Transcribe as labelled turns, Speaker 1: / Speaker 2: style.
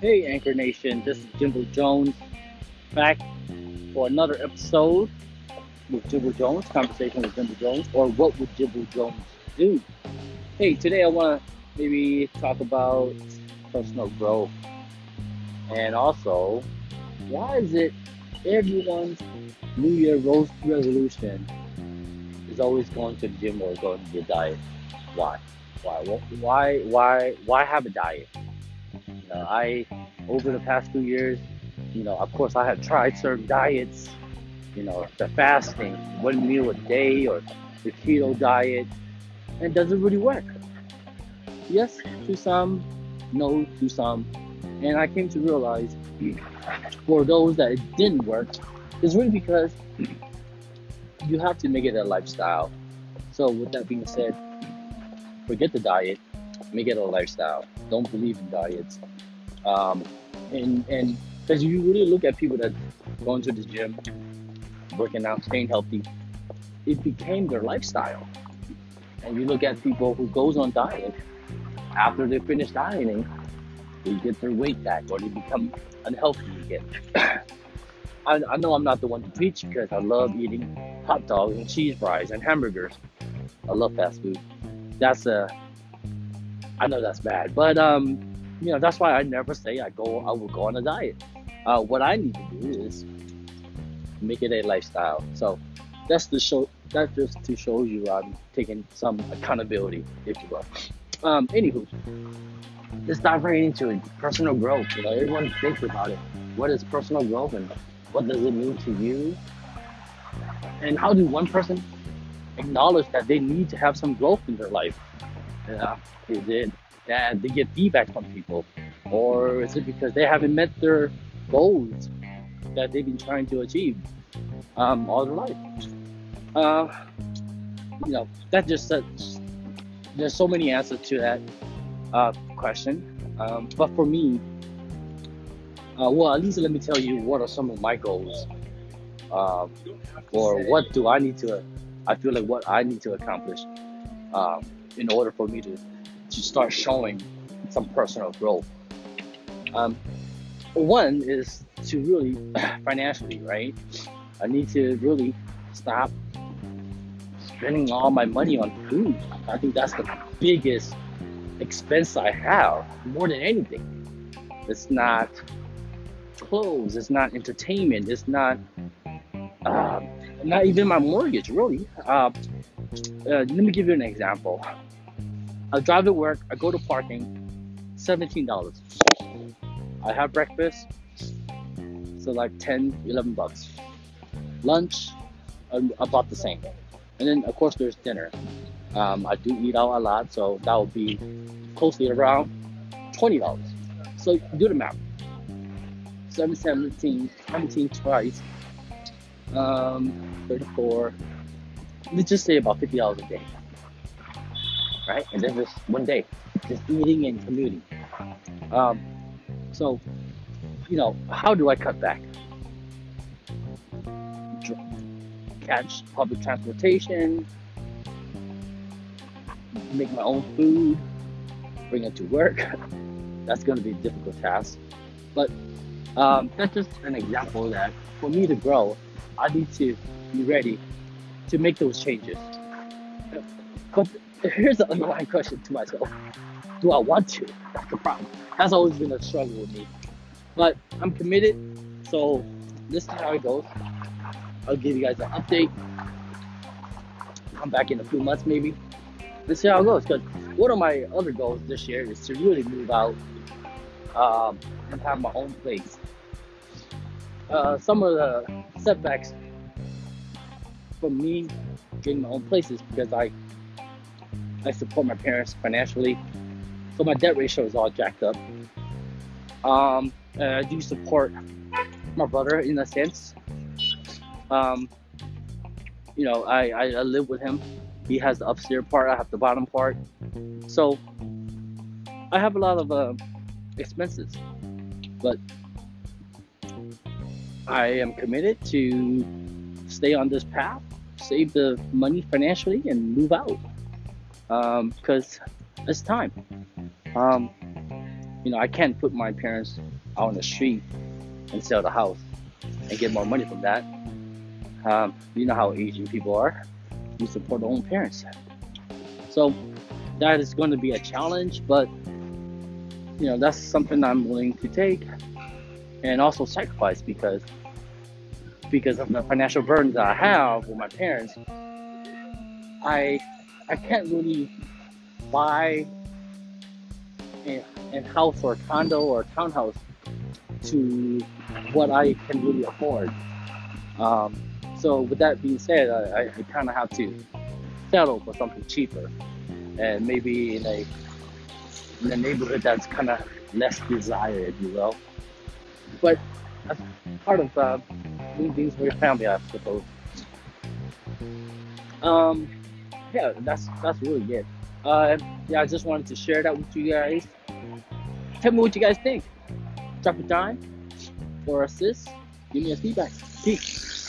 Speaker 1: Hey, Anchor Nation, this is Jimbo Jones back for another episode with Jimbo Jones, conversation with Jimbo Jones, or what would Jimbo Jones do? Hey, today I want to maybe talk about personal growth and also why is it everyone's New Year resolution is always going to the gym or going to the diet? Why? Why? Why? Why? Why have a diet? You know, I over the past two years, you know, of course, I have tried certain diets. You know, the fasting, one meal a day, or the keto diet, and it doesn't really work. Yes, to some, no to some, and I came to realize for those that it didn't work, it's really because you have to make it a lifestyle. So, with that being said, forget the diet, make it a lifestyle. Don't believe in diets. Um, and and because you really look at people that going to the gym, working out, staying healthy, it became their lifestyle. And you look at people who goes on diet after they finish dieting, they get their weight back or they become unhealthy again. I, I know I'm not the one to preach because I love eating hot dogs and cheese fries and hamburgers. I love fast food. That's a, I know that's bad, but um, you know that's why I never say I go I will go on a diet. Uh, what I need to do is make it a lifestyle. So that's the show. That's just to show you I'm taking some accountability, if you will. Um, anywho, let's dive right into it. Personal growth. You know, everyone thinks about it. What is personal growth and what does it mean to you? And how do one person acknowledge that they need to have some growth in their life? Is it that they get feedback from people, or is it because they haven't met their goals that they've been trying to achieve um, all their life? Uh, you know, that just there's so many answers to that uh, question. Um, but for me, uh, well, at least let me tell you what are some of my goals, uh, or what do I need to, I feel like what I need to accomplish um, in order for me to, to start showing some personal growth. Um, one is to really financially, right? I need to really stop spending all my money on food. I think that's the biggest expense I have more than anything. It's not clothes, it's not entertainment, it's not uh, not even my mortgage, really. Uh, uh, let me give you an example. I drive to work, I go to parking, $17. I have breakfast, so like 10, 11 bucks. Lunch, about the same. And then, of course, there's dinner. Um, I do eat out a lot, so that would be closely around $20. So do the math. 7, 17, 17 twice, um, 34, let's just say about $50 a day. Right? And then just one day, just eating and commuting. Um, so, you know, how do I cut back? catch public transportation, make my own food, bring it to work. that's going to be a difficult task. But um, that's just an example that for me to grow, I need to be ready to make those changes. But here's the underlying question to myself Do I want to? That's the problem. That's always been a struggle with me. But I'm committed, so this is how it goes. I'll give you guys an update. Come back in a few months maybe. Let's see how it goes. Because one of my other goals this year is to really move out um, and have my own place. Uh, some of the setbacks for me getting my own place is because I I support my parents financially, so my debt ratio is all jacked up. Um, I do support my brother in a sense um, you know, I, I, I live with him. He has the upstairs part, I have the bottom part. So I have a lot of uh, expenses, but I am committed to stay on this path, save the money financially, and move out. because um, it's time. Um, you know, I can't put my parents out on the street and sell the house and get more money from that. Um, you know how Asian people are. We support our own parents. So that is going to be a challenge, but you know that's something I'm willing to take and also sacrifice because because of the financial burdens that I have with my parents. I I can't really buy a, a house or a condo or a townhouse to what I can really afford. Um, so with that being said, I, I kind of have to settle for something cheaper, and maybe in a in a neighborhood that's kind of less desired, if you will. But that's part of uh, things for your family, I suppose. Um, yeah, that's that's really it. Uh, yeah, I just wanted to share that with you guys. Tell me what you guys think. Drop a dime or assist. Give me a feedback. Peace.